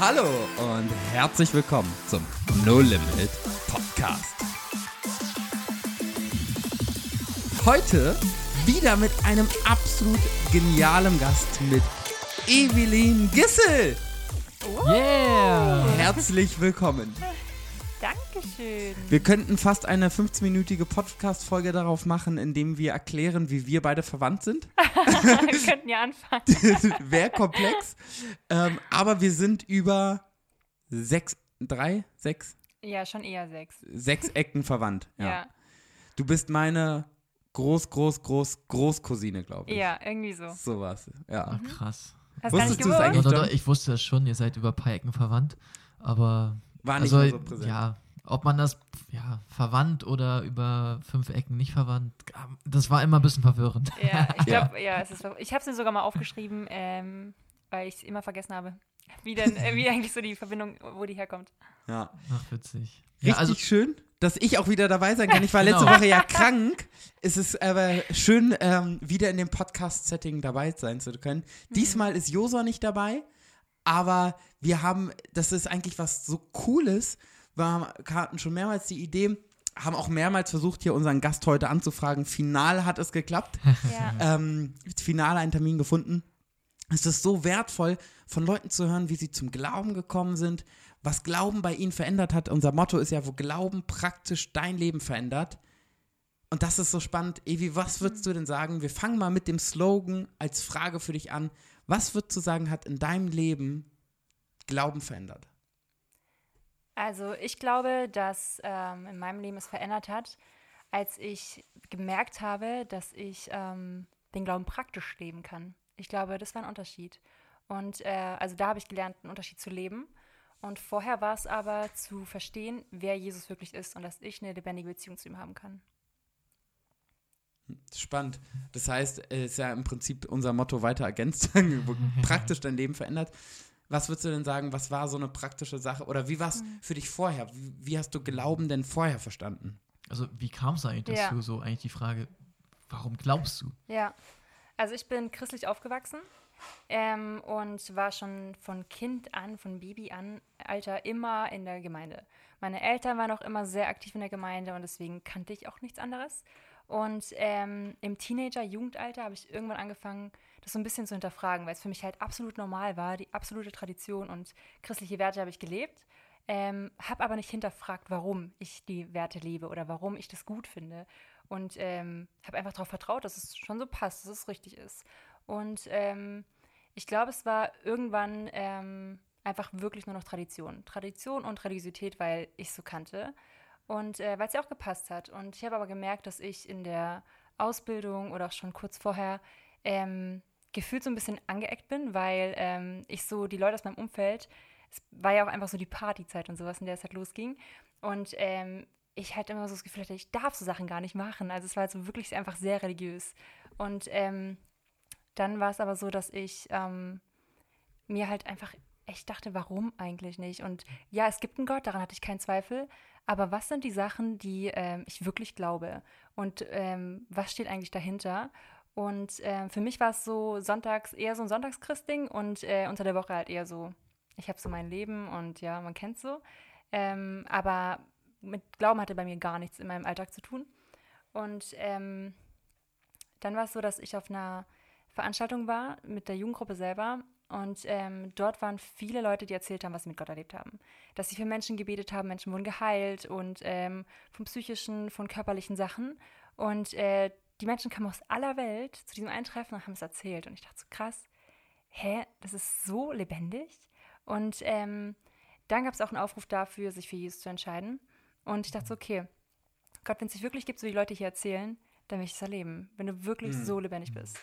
Hallo und herzlich willkommen zum No Limit Podcast. Heute wieder mit einem absolut genialen Gast mit Evelyn Gissel. Yeah! Herzlich willkommen. Dankeschön. Wir könnten fast eine 15-minütige Podcast-Folge darauf machen, indem wir erklären, wie wir beide verwandt sind. Wir könnten ja anfangen. Wäre komplex. Ähm, aber wir sind über sechs, drei, sechs, Ja, schon eher sechs. sechs Ecken verwandt. Ja. Ja, Du bist meine Groß, Groß, Groß, Großcousine, glaube ich. ja, irgendwie so. So was. Ja. Ach, krass. Hast Wusstest nicht du es gewusst? eigentlich? Doch, doch, doch, ich wusste das schon, ihr seid über ein paar Ecken verwandt, aber War nicht also, so präsent. ja, ob man das ja, verwandt oder über fünf Ecken nicht verwandt, das war immer ein bisschen verwirrend. Ja, ich glaube, ja. es ist. Ich habe es mir sogar mal aufgeschrieben, ähm, weil ich es immer vergessen habe. Wie denn, äh, wie eigentlich so die Verbindung, wo die herkommt. ja. Ach, witzig. Richtig Ja, also, schön, dass ich auch wieder dabei sein kann. Ich war letzte Genau. Woche ja krank. Es ist aber schön, ähm, wieder in dem Podcast-Setting dabei sein zu können. Diesmal ist Josua nicht dabei, aber wir haben, das ist eigentlich was so Cooles. Wir hatten schon mehrmals die Idee, haben auch mehrmals versucht, hier unseren Gast heute anzufragen. Final hat es geklappt. Ja. ähm, Finale einen Termin gefunden. Es ist so wertvoll, von Leuten zu hören, wie sie zum Glauben gekommen sind, was Glauben bei ihnen verändert hat. Unser Motto ist ja, wo Glauben praktisch dein Leben verändert. Und das ist so spannend. Evi, was würdest du denn sagen? Wir fangen mal mit dem Slogan als Frage für dich an. Was würdest du sagen, hat in deinem Leben Glauben verändert? Also ich glaube, dass ähm, in meinem Leben es verändert hat, als ich gemerkt habe, dass ich ähm, den Glauben praktisch leben kann. Ich glaube, das war ein Unterschied. Und äh, also da habe ich gelernt, einen Unterschied zu leben. Und vorher war es aber zu verstehen, wer Jesus wirklich ist und dass ich eine lebendige Beziehung zu ihm haben kann. Spannend. Das heißt, es ist ja im Prinzip unser Motto weiter ergänzt, praktisch dein Leben verändert. Was würdest du denn sagen, was war so eine praktische Sache oder wie war es für dich vorher? Wie, wie hast du Glauben denn vorher verstanden? also wie kam es eigentlich Ja. dazu? So eigentlich die Frage, warum glaubst du? Ja, also ich bin christlich aufgewachsen ähm, und war schon von Kind an, von Baby an, Alter, immer in der Gemeinde. Meine Eltern waren auch immer sehr aktiv in der Gemeinde und deswegen kannte ich auch nichts anderes. Und ähm, im Teenager, Jugendalter habe ich irgendwann angefangen, das so ein bisschen zu hinterfragen, weil es für mich halt absolut normal war, die absolute Tradition und christliche Werte habe ich gelebt. Ähm, habe aber nicht hinterfragt, warum ich die Werte lebe oder warum ich das gut finde. Und ähm, habe einfach darauf vertraut, dass es schon so passt, dass es richtig ist. Und ähm, ich glaube, es war irgendwann ähm, einfach wirklich nur noch Tradition. Tradition und Religiosität, weil ich so kannte. Und äh, weil es ja auch gepasst hat. Und ich habe aber gemerkt, dass ich in der Ausbildung oder auch schon kurz vorher ähm, gefühlt so ein bisschen angeeckt bin, weil ähm, ich so die Leute aus meinem Umfeld, es war ja auch einfach so die Partyzeit und sowas, in der es halt losging. Und ähm, ich halt immer so das Gefühl hatte, ich darf so Sachen gar nicht machen. Also es war halt so wirklich einfach sehr religiös. Und ähm, dann war es aber so, dass ich ähm, mir halt einfach echt dachte, warum eigentlich nicht? Und ja, es gibt einen Gott, daran hatte ich keinen Zweifel. Aber was sind die Sachen, die ähm, ich wirklich glaube? Und ähm, was steht eigentlich dahinter? Und ähm, für mich war es so sonntags eher so ein Sonntagschristding und äh, unter der Woche halt eher so, ich habe so mein Leben und ja, man kennt so. Ähm, aber mit Glauben hatte bei mir gar nichts in meinem Alltag zu tun. Und ähm, dann war es so, dass ich auf einer Veranstaltung war mit der Jugendgruppe selber. Und ähm, dort waren viele Leute, die erzählt haben, was sie mit Gott erlebt haben. Dass sie für Menschen gebetet haben, Menschen wurden geheilt und ähm, von psychischen, von körperlichen Sachen. Und äh, die Menschen kamen aus aller Welt zu diesem Eintreffen und haben es erzählt. Und ich dachte so, krass, hä, das ist so lebendig. Und ähm, dann gab es auch einen Aufruf dafür, sich für Jesus zu entscheiden. Und ich dachte so, okay, Gott, wenn es dich wirklich gibt, so wie die Leute hier erzählen, dann will ich es erleben, wenn du wirklich Mhm. so lebendig bist.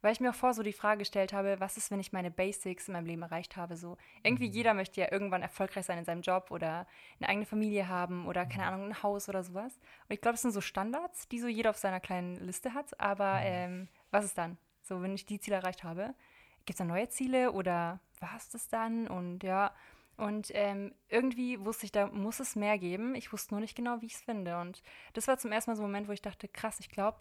Weil ich mir auch vor so die Frage gestellt habe, was ist, wenn ich meine Basics in meinem Leben erreicht habe? So irgendwie jeder möchte ja irgendwann erfolgreich sein in seinem Job oder eine eigene Familie haben oder keine Ahnung ein Haus oder sowas. Und ich glaube, das sind so Standards, die so jeder auf seiner kleinen Liste hat. Aber ähm, was ist dann? So, wenn ich die Ziele erreicht habe, gibt es dann neue Ziele oder war es das dann? Und ja, und ähm, irgendwie wusste ich, da muss es mehr geben. Ich wusste nur nicht genau, wie ich es finde. Und das war zum ersten Mal so ein Moment, wo ich dachte, krass, ich glaube,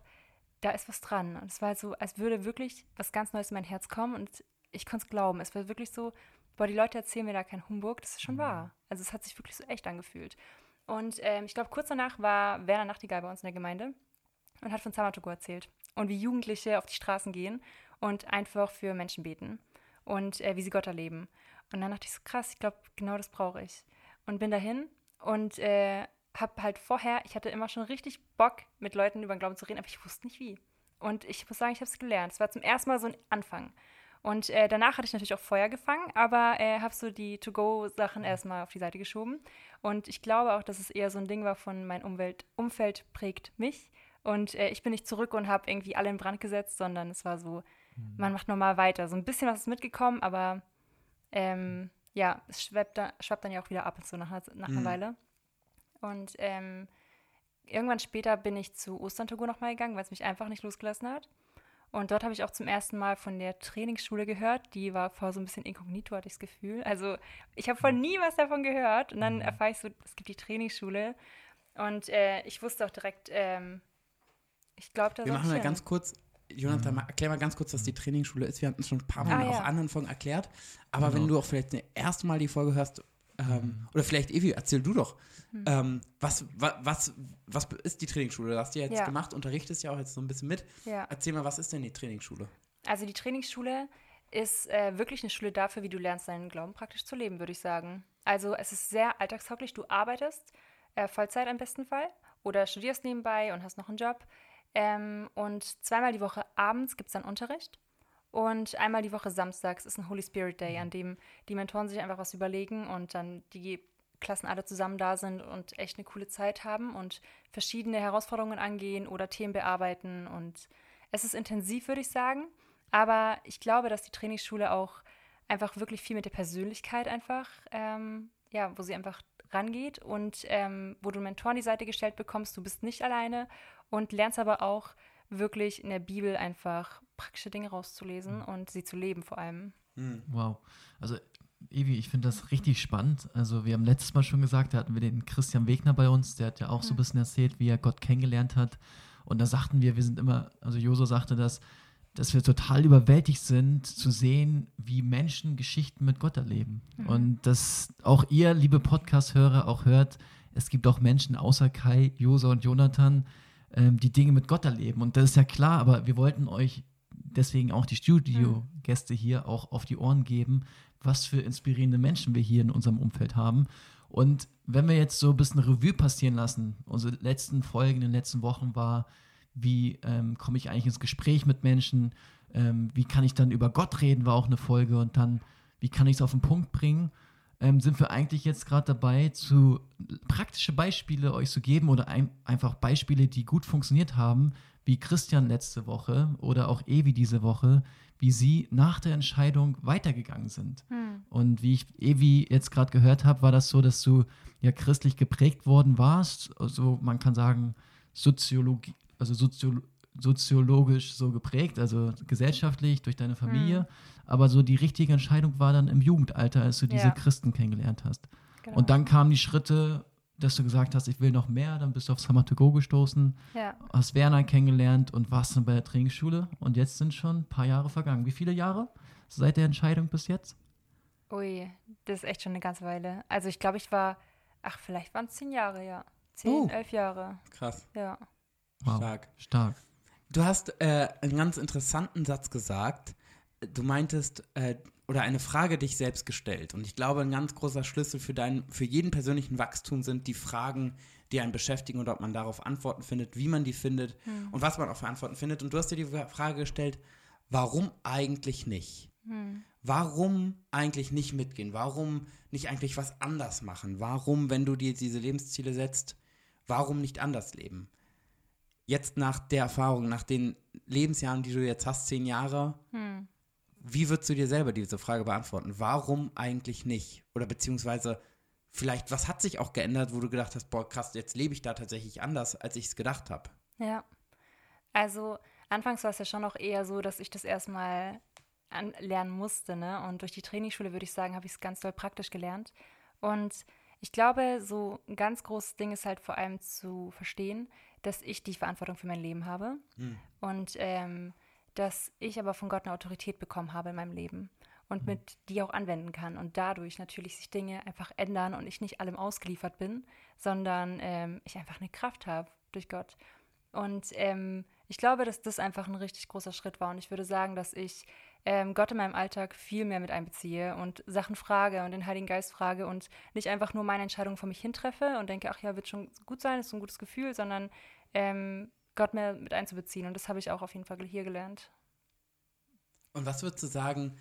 da ist was dran. Und es war so, als würde wirklich was ganz Neues in mein Herz kommen und ich konnte es glauben. Es war wirklich so, boah, die Leute erzählen mir da kein Humbug, das ist schon wahr. Also es hat sich wirklich so echt angefühlt. Und ähm, ich glaube, kurz danach war Werner Nachtigall bei uns in der Gemeinde und hat von Samatogo erzählt. Und wie Jugendliche auf die Straßen gehen und einfach für Menschen beten und äh, wie sie Gott erleben. Und dann dachte ich so, krass, ich glaube, genau das brauche ich. Und bin dahin und äh, habe halt vorher, ich hatte immer schon richtig Bock, mit Leuten über den Glauben zu reden, aber ich wusste nicht wie. Und ich muss sagen, ich habe es gelernt. Es war zum ersten Mal so ein Anfang. Und äh, danach hatte ich natürlich auch Feuer gefangen, aber äh, habe so die To-Go-Sachen erstmal auf die Seite geschoben. Und ich glaube auch, dass es eher so ein Ding war von mein Umwelt, Umfeld prägt mich. Und äh, ich bin nicht zurück und habe irgendwie alle in Brand gesetzt, sondern es war so, mhm. man macht normal weiter. So ein bisschen was ist mitgekommen, aber ähm, ja, es schwappt, da, schwappt dann ja auch wieder ab, so nach, nach einer mhm. Weile. Und ähm, irgendwann später bin ich zu Ostern-Togo nochmal gegangen, weil es mich einfach nicht losgelassen hat. Und dort habe ich auch zum ersten Mal von der Trainingsschule gehört. Die war vorher so ein bisschen inkognito, hatte ich das Gefühl. Also ich habe von mhm. nie was davon gehört. Und dann mhm. erfahre ich so, es gibt die Trainingsschule. Und äh, ich wusste auch direkt, ähm, ich glaube, da Wir machen mal ganz kurz, Jonathan, mhm. erklär mal ganz kurz, was die Trainingsschule ist. Wir hatten es schon ein paar Mal ah, auch ja. anderen Folgen erklärt. Aber genau. wenn du auch vielleicht das erste Mal die Folge hörst, ähm, mhm. oder vielleicht, Evi, erzähl du doch, mhm. ähm, was, was, was, was ist die Trainingsschule? Du hast die jetzt ja. gemacht, unterrichtest ja auch jetzt so ein bisschen mit. Ja. Erzähl mal, was ist denn die Trainingsschule? Also die Trainingsschule ist äh, wirklich eine Schule dafür, wie du lernst, deinen Glauben praktisch zu leben, würde ich sagen. Also es ist sehr alltagstauglich. Du arbeitest äh, Vollzeit am besten Fall oder studierst nebenbei und hast noch einen Job. Ähm, und zweimal die Woche abends gibt es dann Unterricht. Und einmal die Woche samstags ist ein Holy Spirit Day, an dem die Mentoren sich einfach was überlegen und dann die Klassen alle zusammen da sind und echt eine coole Zeit haben und verschiedene Herausforderungen angehen oder Themen bearbeiten. Und es ist intensiv, würde ich sagen. Aber ich glaube, dass die Trainingsschule auch einfach wirklich viel mit der Persönlichkeit einfach, ähm, ja, wo sie einfach rangeht und ähm, wo du einen Mentor an die Seite gestellt bekommst. Du bist nicht alleine und lernst aber auch wirklich in der Bibel einfach praktische Dinge rauszulesen mhm. und sie zu leben vor allem. Mhm. Wow. Also Evi, ich finde das richtig spannend. Also wir haben letztes Mal schon gesagt, da hatten wir den Christian Wegner bei uns, der hat ja auch mhm. so ein bisschen erzählt, wie er Gott kennengelernt hat. Und da sagten wir, wir sind immer, also Joso sagte das, dass wir total überwältigt sind zu sehen, wie Menschen Geschichten mit Gott erleben. Mhm. Und dass auch ihr, liebe Podcast-Hörer, auch hört, es gibt auch Menschen außer Kai, Joso und Jonathan, ähm, die Dinge mit Gott erleben. Und das ist ja klar, aber wir wollten euch deswegen auch die Studiogäste hier auch auf die Ohren geben, was für inspirierende Menschen wir hier in unserem Umfeld haben. Und wenn wir jetzt so ein bisschen Revue passieren lassen, unsere letzten Folgen in den letzten Wochen war, wie ähm, komme ich eigentlich ins Gespräch mit Menschen, ähm, wie kann ich dann über Gott reden, war auch eine Folge und dann, wie kann ich es auf den Punkt bringen ähm, sind wir eigentlich jetzt gerade dabei, zu praktische Beispiele euch zu geben oder ein, einfach Beispiele, die gut funktioniert haben, wie Christian letzte Woche oder auch Evi diese Woche, wie sie nach der Entscheidung weitergegangen sind. Hm. Und wie ich Evi jetzt gerade gehört habe, war das so, dass du ja christlich geprägt worden warst. Also man kann sagen, Soziologie, also Soziolo soziologisch so geprägt, also gesellschaftlich durch deine Familie. Hm. Aber so die richtige Entscheidung war dann im Jugendalter, als du diese ja. Christen kennengelernt hast. Genau. Und dann kamen die Schritte, dass du gesagt hast, ich will noch mehr, dann bist du auf Summer to Go gestoßen, ja. hast Werner kennengelernt und warst dann bei der Trainingsschule. Und jetzt sind schon ein paar Jahre vergangen. Wie viele Jahre seit der Entscheidung bis jetzt? Ui, das ist echt schon eine ganze Weile. Also ich glaube, ich war, ach, vielleicht waren es zehn Jahre, ja. Zehn, oh. elf Jahre. Krass. Ja. Wow. Stark. Stark. Du hast äh, einen ganz interessanten Satz gesagt, du meintest, äh, oder eine Frage dich selbst gestellt. Und ich glaube, ein ganz großer Schlüssel für, dein, für jeden persönlichen Wachstum sind die Fragen, die einen beschäftigen und ob man darauf Antworten findet, wie man die findet hm. und was man auch für Antworten findet. Und du hast dir die Frage gestellt, warum eigentlich nicht? Hm. Warum eigentlich nicht mitgehen? Warum nicht eigentlich was anders machen? Warum, wenn du dir diese Lebensziele setzt, warum nicht anders leben? Jetzt nach der Erfahrung, nach den Lebensjahren, die du jetzt hast, zehn Jahre, hm wie würdest du dir selber diese Frage beantworten? Warum eigentlich nicht? Oder beziehungsweise vielleicht, was hat sich auch geändert, wo du gedacht hast, boah, krass, jetzt lebe ich da tatsächlich anders, als ich es gedacht habe? Ja. Also, anfangs war es ja schon noch eher so, dass ich das erstmal lernen musste, ne? Und durch die Trainingsschule, würde ich sagen, habe ich es ganz doll praktisch gelernt. Und ich glaube, so ein ganz großes Ding ist halt vor allem zu verstehen, dass ich die Verantwortung für mein Leben habe. Hm. Und ähm, dass ich aber von Gott eine Autorität bekommen habe in meinem Leben. und mit die auch anwenden kann und dadurch natürlich sich Dinge einfach ändern und ich nicht allem ausgeliefert bin, sondern ähm, ich einfach eine Kraft habe durch Gott. Und ähm, ich glaube, dass das einfach ein richtig großer Schritt war und ich würde sagen, dass ich ähm, Gott in meinem Alltag viel mehr mit einbeziehe und Sachen frage und den Heiligen Geist frage und nicht einfach nur meine Entscheidung vor mich hintreffe und denke, ach ja, wird schon gut sein, ist ein gutes Gefühl, sondern ähm, Gott mehr mit einzubeziehen. Und das habe ich auch auf jeden Fall hier gelernt. Und was würdest du sagen,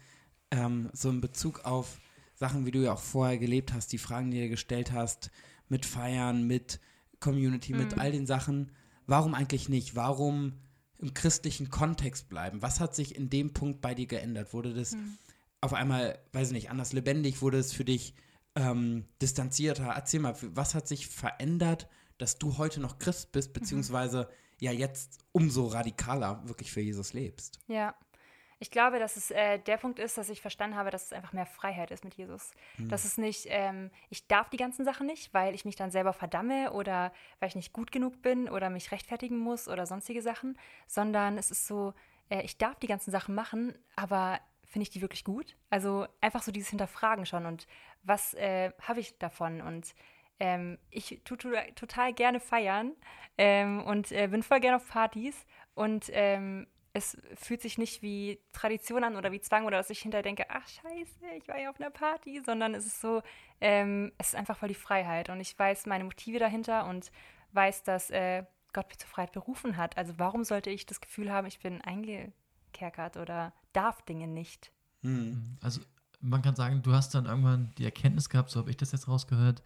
ähm, so in Bezug auf Sachen, wie du ja auch vorher gelebt hast, die Fragen, die du gestellt hast, mit Feiern, mit Community, mhm. mit all den Sachen, warum eigentlich nicht? Warum im christlichen Kontext bleiben? Was hat sich in dem Punkt bei dir geändert? Wurde das mhm. auf einmal, weiß ich nicht, anders lebendig? Wurde es für dich ähm, distanzierter? Erzähl mal, was hat sich verändert, dass du heute noch Christ bist, mhm. beziehungsweise mhm. ja jetzt umso radikaler wirklich für Jesus lebst? Ja. Ich glaube, dass es äh, der Punkt ist, dass ich verstanden habe, dass es einfach mehr Freiheit ist mit Jesus. Mhm. Dass es nicht, ähm, ich darf die ganzen Sachen nicht, weil ich mich dann selber verdamme oder weil ich nicht gut genug bin oder mich rechtfertigen muss oder sonstige Sachen, sondern es ist so, äh, ich darf die ganzen Sachen machen, aber finde ich die wirklich gut? Also einfach so dieses Hinterfragen schon und was äh, habe ich davon? Und ähm, ich tue total gerne feiern ähm, und äh, bin voll gerne auf Partys und ähm, es fühlt sich nicht wie Tradition an oder wie Zwang oder dass ich hinterher denke, ach scheiße, ich war ja auf einer Party, sondern es ist so, ähm, es ist einfach voll die Freiheit und ich weiß meine Motive dahinter und weiß, dass äh, Gott mich zur Freiheit berufen hat. Also warum sollte ich das Gefühl haben, ich bin eingekerkert oder darf Dinge nicht? Hm. Also man kann sagen, du hast dann irgendwann die Erkenntnis gehabt, so habe ich das jetzt rausgehört,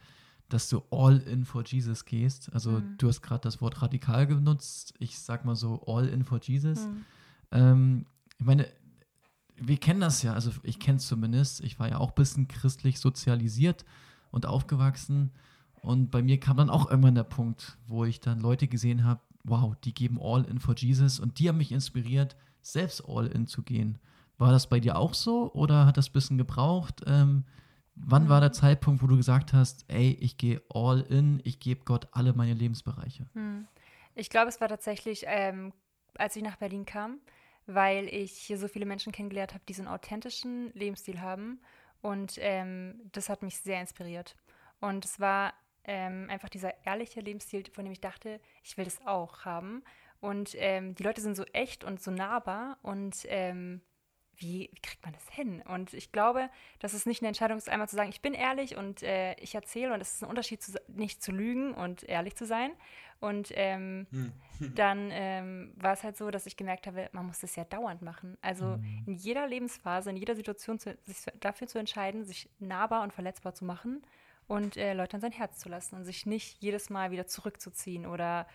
dass du all in for Jesus gehst. Also mhm. du hast gerade das Wort radikal genutzt. Ich sag mal so all in for Jesus. Mhm. Ähm, ich meine, wir kennen das ja, also ich kenne es zumindest. Ich war ja auch ein bisschen christlich sozialisiert und aufgewachsen. Und bei mir kam dann auch irgendwann der Punkt, wo ich dann Leute gesehen habe, wow, die geben all in for Jesus und die haben mich inspiriert, selbst all in zu gehen. War das bei dir auch so oder hat das ein bisschen gebraucht? Ähm, wann war der Zeitpunkt, wo du gesagt hast, ey, ich gehe all in, ich gebe Gott alle meine Lebensbereiche? Hm. Ich glaube, es war tatsächlich, ähm, als ich nach Berlin kam weil ich hier so viele Menschen kennengelernt habe, die so einen authentischen Lebensstil haben. Und ähm, das hat mich sehr inspiriert. Und es war ähm, einfach dieser ehrliche Lebensstil, von dem ich dachte, ich will das auch haben. Und ähm, die Leute sind so echt und so nahbar und ähm, wie, wie, kriegt man das hin? Und ich glaube, dass es nicht eine Entscheidung ist, einmal zu sagen, ich bin ehrlich und äh, ich erzähle und es ist ein Unterschied, zu, nicht zu lügen und ehrlich zu sein. Und ähm, hm. dann ähm, war es halt so, dass ich gemerkt habe, man muss das ja dauernd machen. Also mhm. in jeder Lebensphase, in jeder Situation zu, sich dafür zu entscheiden, sich nahbar und verletzbar zu machen und äh, Leute an sein Herz zu lassen und sich nicht jedes Mal wieder zurückzuziehen oder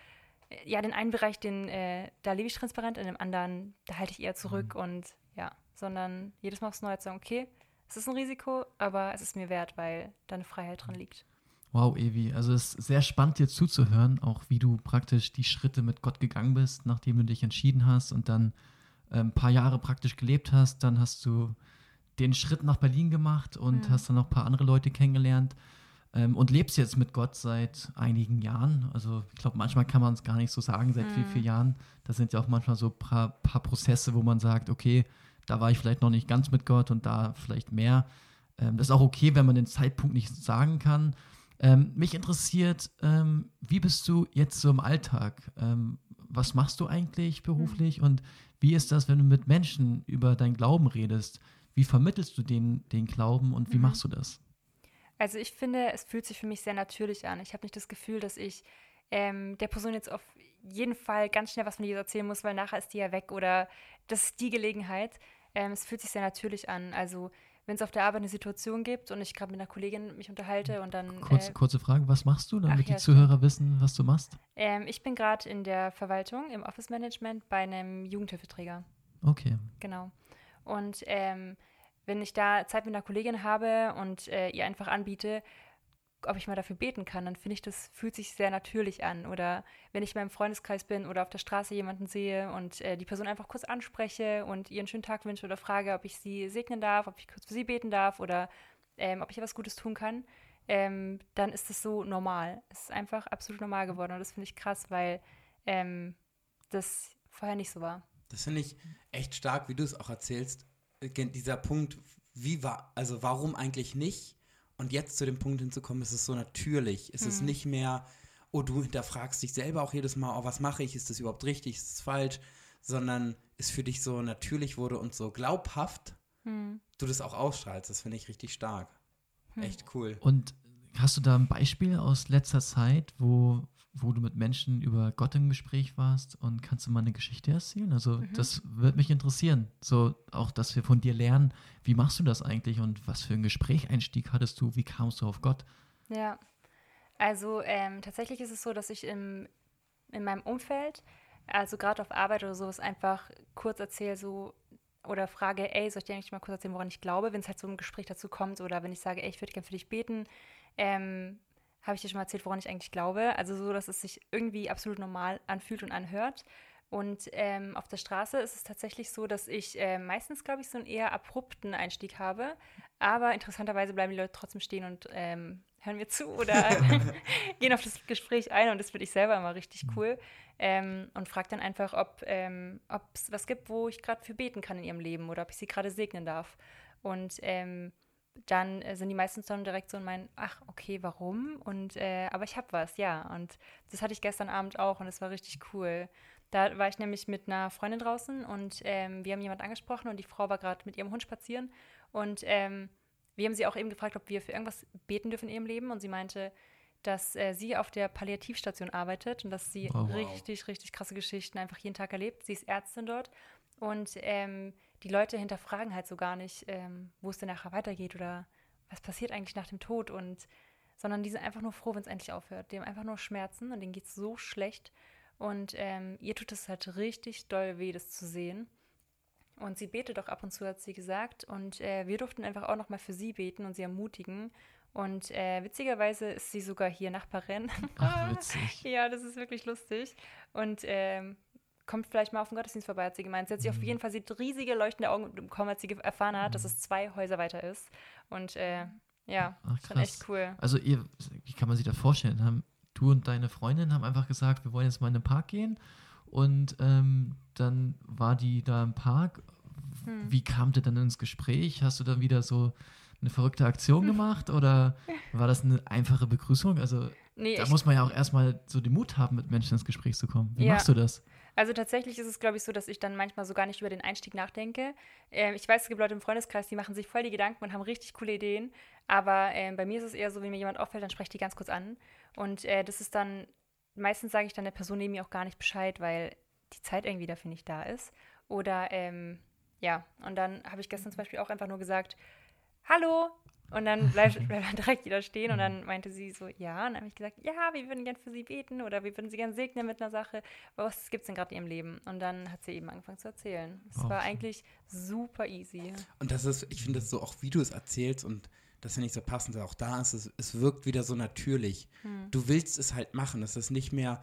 äh, ja, den einen Bereich, den, äh, da lebe ich transparent, in dem anderen, da halte ich eher zurück mhm. und ja, sondern jedes Mal aufs Neue zu sagen, okay, es ist ein Risiko, aber es ist mir wert, weil da eine Freiheit drin liegt. Wow, Evi, also es ist sehr spannend dir zuzuhören, auch wie du praktisch die Schritte mit Gott gegangen bist, nachdem du dich entschieden hast und dann äh, ein paar Jahre praktisch gelebt hast. Dann hast du den Schritt nach Berlin gemacht und mhm. hast dann noch ein paar andere Leute kennengelernt ähm, und lebst jetzt mit Gott seit einigen Jahren. Also ich glaube, manchmal kann man es gar nicht so sagen, seit mhm. vielen, vielen Jahren. Da sind ja auch manchmal so ein paar, paar Prozesse, wo man sagt, okay, da war ich vielleicht noch nicht ganz mit Gott und da vielleicht mehr. Ähm, das ist auch okay, wenn man den Zeitpunkt nicht sagen kann. Ähm, mich interessiert, ähm, wie bist du jetzt so im Alltag? Ähm, was machst du eigentlich beruflich und wie ist das, wenn du mit Menschen über deinen Glauben redest? Wie vermittelst du den, den Glauben und wie mhm. machst du das? Also ich finde, es fühlt sich für mich sehr natürlich an. Ich habe nicht das Gefühl, dass ich ähm, der Person jetzt auf jeden Fall ganz schnell was von Jesus erzählen muss, weil nachher ist die ja weg oder das ist die Gelegenheit, ähm, es fühlt sich sehr natürlich an. Also wenn es auf der Arbeit eine Situation gibt und ich gerade mit einer Kollegin mich unterhalte und dann. Kurz, äh, kurze Frage, was machst du, damit ach, die Zuhörer stimmt. wissen, was du machst? Ähm, ich bin gerade in der Verwaltung, im Office Management bei einem Jugendhilfeträger. Okay. Genau. Und ähm, wenn ich da Zeit mit einer Kollegin habe und äh, ihr einfach anbiete, ob ich mal dafür beten kann, dann finde ich, das fühlt sich sehr natürlich an. Oder wenn ich in meinem Freundeskreis bin oder auf der Straße jemanden sehe und äh, die Person einfach kurz anspreche und ihr einen schönen Tag wünsche oder frage, ob ich sie segnen darf, ob ich kurz für sie beten darf oder ähm, ob ich etwas Gutes tun kann, ähm, dann ist das so normal. Es ist einfach absolut normal geworden und das finde ich krass, weil ähm, das vorher nicht so war. Das finde ich echt stark, wie du es auch erzählst. Dieser Punkt, wie war, also warum eigentlich nicht? Und jetzt zu dem Punkt hinzukommen, ist es so natürlich. Es ist nicht mehr, oh, du hinterfragst dich selber auch jedes Mal, oh, was mache ich? Ist das überhaupt richtig? Ist das falsch? Sondern es für dich so natürlich wurde und so glaubhaft, du das auch ausstrahlst. Das finde ich richtig stark. Echt cool. Und hast du da ein Beispiel aus letzter Zeit, wo, wo du mit Menschen über Gott im Gespräch warst und kannst du mal eine Geschichte erzählen? Also das würde mich interessieren. So auch, dass wir von dir lernen, wie machst du das eigentlich und was für einen Gesprächseinstieg hattest du? Wie kamst du auf Gott? Ja, also ähm, tatsächlich ist es so, dass ich im, in meinem Umfeld, also gerade auf Arbeit oder sowas, einfach kurz erzähle so oder frage, ey, soll ich dir eigentlich mal kurz erzählen, woran ich glaube, wenn es halt so ein Gespräch dazu kommt oder wenn ich sage, ey, ich würde gerne für dich beten, ähm, habe ich dir schon mal erzählt, woran ich eigentlich glaube. Also so, dass es sich irgendwie absolut normal anfühlt und anhört. Und ähm, auf der Straße ist es tatsächlich so, dass ich äh, meistens, glaube ich, so einen eher abrupten Einstieg habe. Aber interessanterweise bleiben die Leute trotzdem stehen und ähm, hören mir zu oder gehen auf das Gespräch ein. Und das finde ich selber immer richtig cool. Ähm, und frage dann einfach, ob ähm, es was gibt, wo ich gerade für beten kann in ihrem Leben oder ob ich sie gerade segnen darf. Und ähm, dann äh, sind die meistens dann direkt so und meinen, ach, okay, warum? Und äh, aber ich habe was, ja. Und das hatte ich gestern Abend auch und es war richtig cool. Da war ich nämlich mit einer Freundin draußen und ähm, wir haben jemand angesprochen und die Frau war gerade mit ihrem Hund spazieren und ähm, wir haben sie auch eben gefragt, ob wir für irgendwas beten dürfen in ihrem Leben und sie meinte, dass äh, sie auf der Palliativstation arbeitet und dass sie Oh, wow. richtig, richtig krasse Geschichten einfach jeden Tag erlebt. Sie ist Ärztin dort und ähm, die Leute hinterfragen halt so gar nicht, ähm, wo es denn nachher weitergeht oder was passiert eigentlich nach dem Tod und sondern die sind einfach nur froh, wenn es endlich aufhört. Die haben einfach nur Schmerzen und denen geht es so schlecht. Und ähm, ihr tut es halt richtig doll weh, das zu sehen. Und sie betet auch ab und zu, hat sie gesagt. Und äh, wir durften einfach auch nochmal für sie beten und sie ermutigen. Und äh, witzigerweise ist sie sogar hier Nachbarin. Ach, witzig. ja, das ist wirklich lustig. Und ähm, kommt vielleicht mal auf den Gottesdienst vorbei, hat sie gemeint. Sie hat sich Mhm. auf jeden Fall sie hat riesige leuchtende Augen bekommen, als sie erfahren hat, dass es zwei Häuser weiter ist. Und äh, ja, Ach, schon echt cool. Also ihr, wie kann man sich das vorstellen? Haben, du und deine Freundin haben einfach gesagt, wir wollen jetzt mal in den Park gehen und ähm, dann war die da im Park. Hm. Wie kamt ihr dann ins Gespräch? Hast du dann wieder so eine verrückte Aktion gemacht oder war das eine einfache Begrüßung? Also Nee, da muss man ja auch erstmal so den Mut haben, mit Menschen ins Gespräch zu kommen. Wie Ja. machst du das? Also tatsächlich ist es, glaube ich, so, dass ich dann manchmal so gar nicht über den Einstieg nachdenke. Ähm, ich weiß, es gibt Leute im Freundeskreis, die machen sich voll die Gedanken und haben richtig coole Ideen. Aber ähm, bei mir ist es eher so, wenn mir jemand auffällt, dann spreche ich die ganz kurz an. Und äh, das ist dann, meistens sage ich dann der Person neben mir auch gar nicht Bescheid, weil die Zeit irgendwie dafür nicht da ist. Oder ähm, ja, und dann habe ich gestern zum Beispiel auch einfach nur gesagt, hallo. Und dann bleibt, bleibt dann direkt jeder stehen und dann meinte sie so, ja. Und dann habe ich gesagt, ja, wir würden gern für sie beten oder wir würden sie gern segnen mit einer Sache. Was gibt es denn gerade in ihrem Leben? Und dann hat sie eben angefangen zu erzählen. Es Oh, war schön. eigentlich super easy. Und das ist, ich finde das so, auch wie du es erzählst und das finde ich so passend, auch da ist es, es wirkt wieder so natürlich. Du willst es halt machen. Es ist nicht mehr,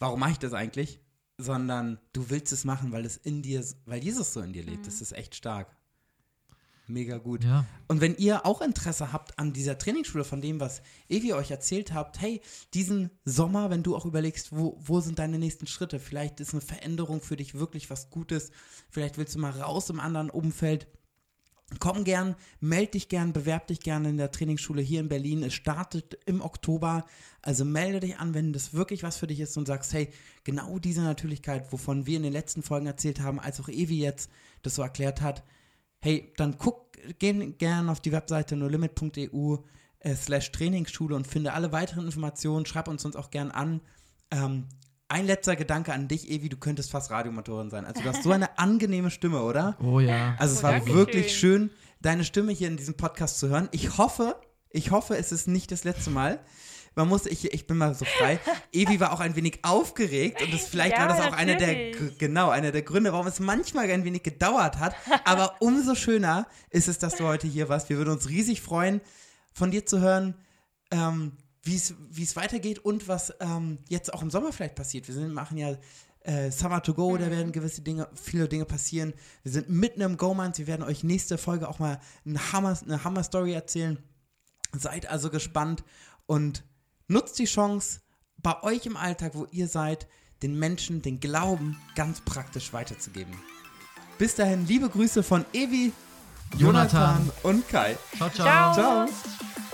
warum mache ich das eigentlich? Sondern du willst es machen, weil es in dir, weil Jesus so in dir lebt. Das ist echt stark. Mega gut. Ja, Und wenn ihr auch Interesse habt an dieser Trainingsschule, von dem, was Evi euch erzählt habt, hey, diesen Sommer, wenn du auch überlegst, wo, wo sind deine nächsten Schritte? Vielleicht ist eine Veränderung für dich wirklich was Gutes. Vielleicht willst du mal raus im anderen Umfeld. Komm gern, meld dich gern, bewerb dich gern in der Trainingsschule hier in Berlin. Es startet im Oktober. Also melde dich an, wenn das wirklich was für dich ist und sagst, hey, genau diese Natürlichkeit, wovon wir in den letzten Folgen erzählt haben, als auch Evi jetzt das so erklärt hat, hey, dann guck geh gern auf die Webseite nolimit.eu äh, slash Trainingsschule und finde alle weiteren Informationen. Schreib uns uns auch gern an. Ähm, ein letzter Gedanke an dich, Evi, du könntest fast Radiomotorin sein. Also du hast so eine angenehme Stimme, oder? oh ja. Also es Oh, war wirklich schön. schön, deine Stimme hier in diesem Podcast zu hören. Ich hoffe, ich hoffe, es ist nicht das letzte Mal. Man muss, ich, ich bin mal so frei. Evi war auch ein wenig aufgeregt und das, vielleicht Ja, war das auch einer der, genau, einer der Gründe, warum es manchmal ein wenig gedauert hat. Aber umso schöner ist es, dass du heute hier warst. Wir würden uns riesig freuen, von dir zu hören, ähm, wie es weitergeht und was ähm, jetzt auch im Sommer vielleicht passiert. Wir sind, machen ja äh, Summer to Go, da werden gewisse Dinge, viele Dinge passieren. Wir sind mitten im Go-Month. Wir werden euch nächste Folge auch mal eine Hammer, eine Hammer-Story erzählen. Seid also gespannt und nutzt die Chance, bei euch im Alltag, wo ihr seid, den Menschen den Glauben ganz praktisch weiterzugeben. Bis dahin, liebe Grüße von Evi Jonathan. und Kai. Ciao, ciao. Ciao. Ciao.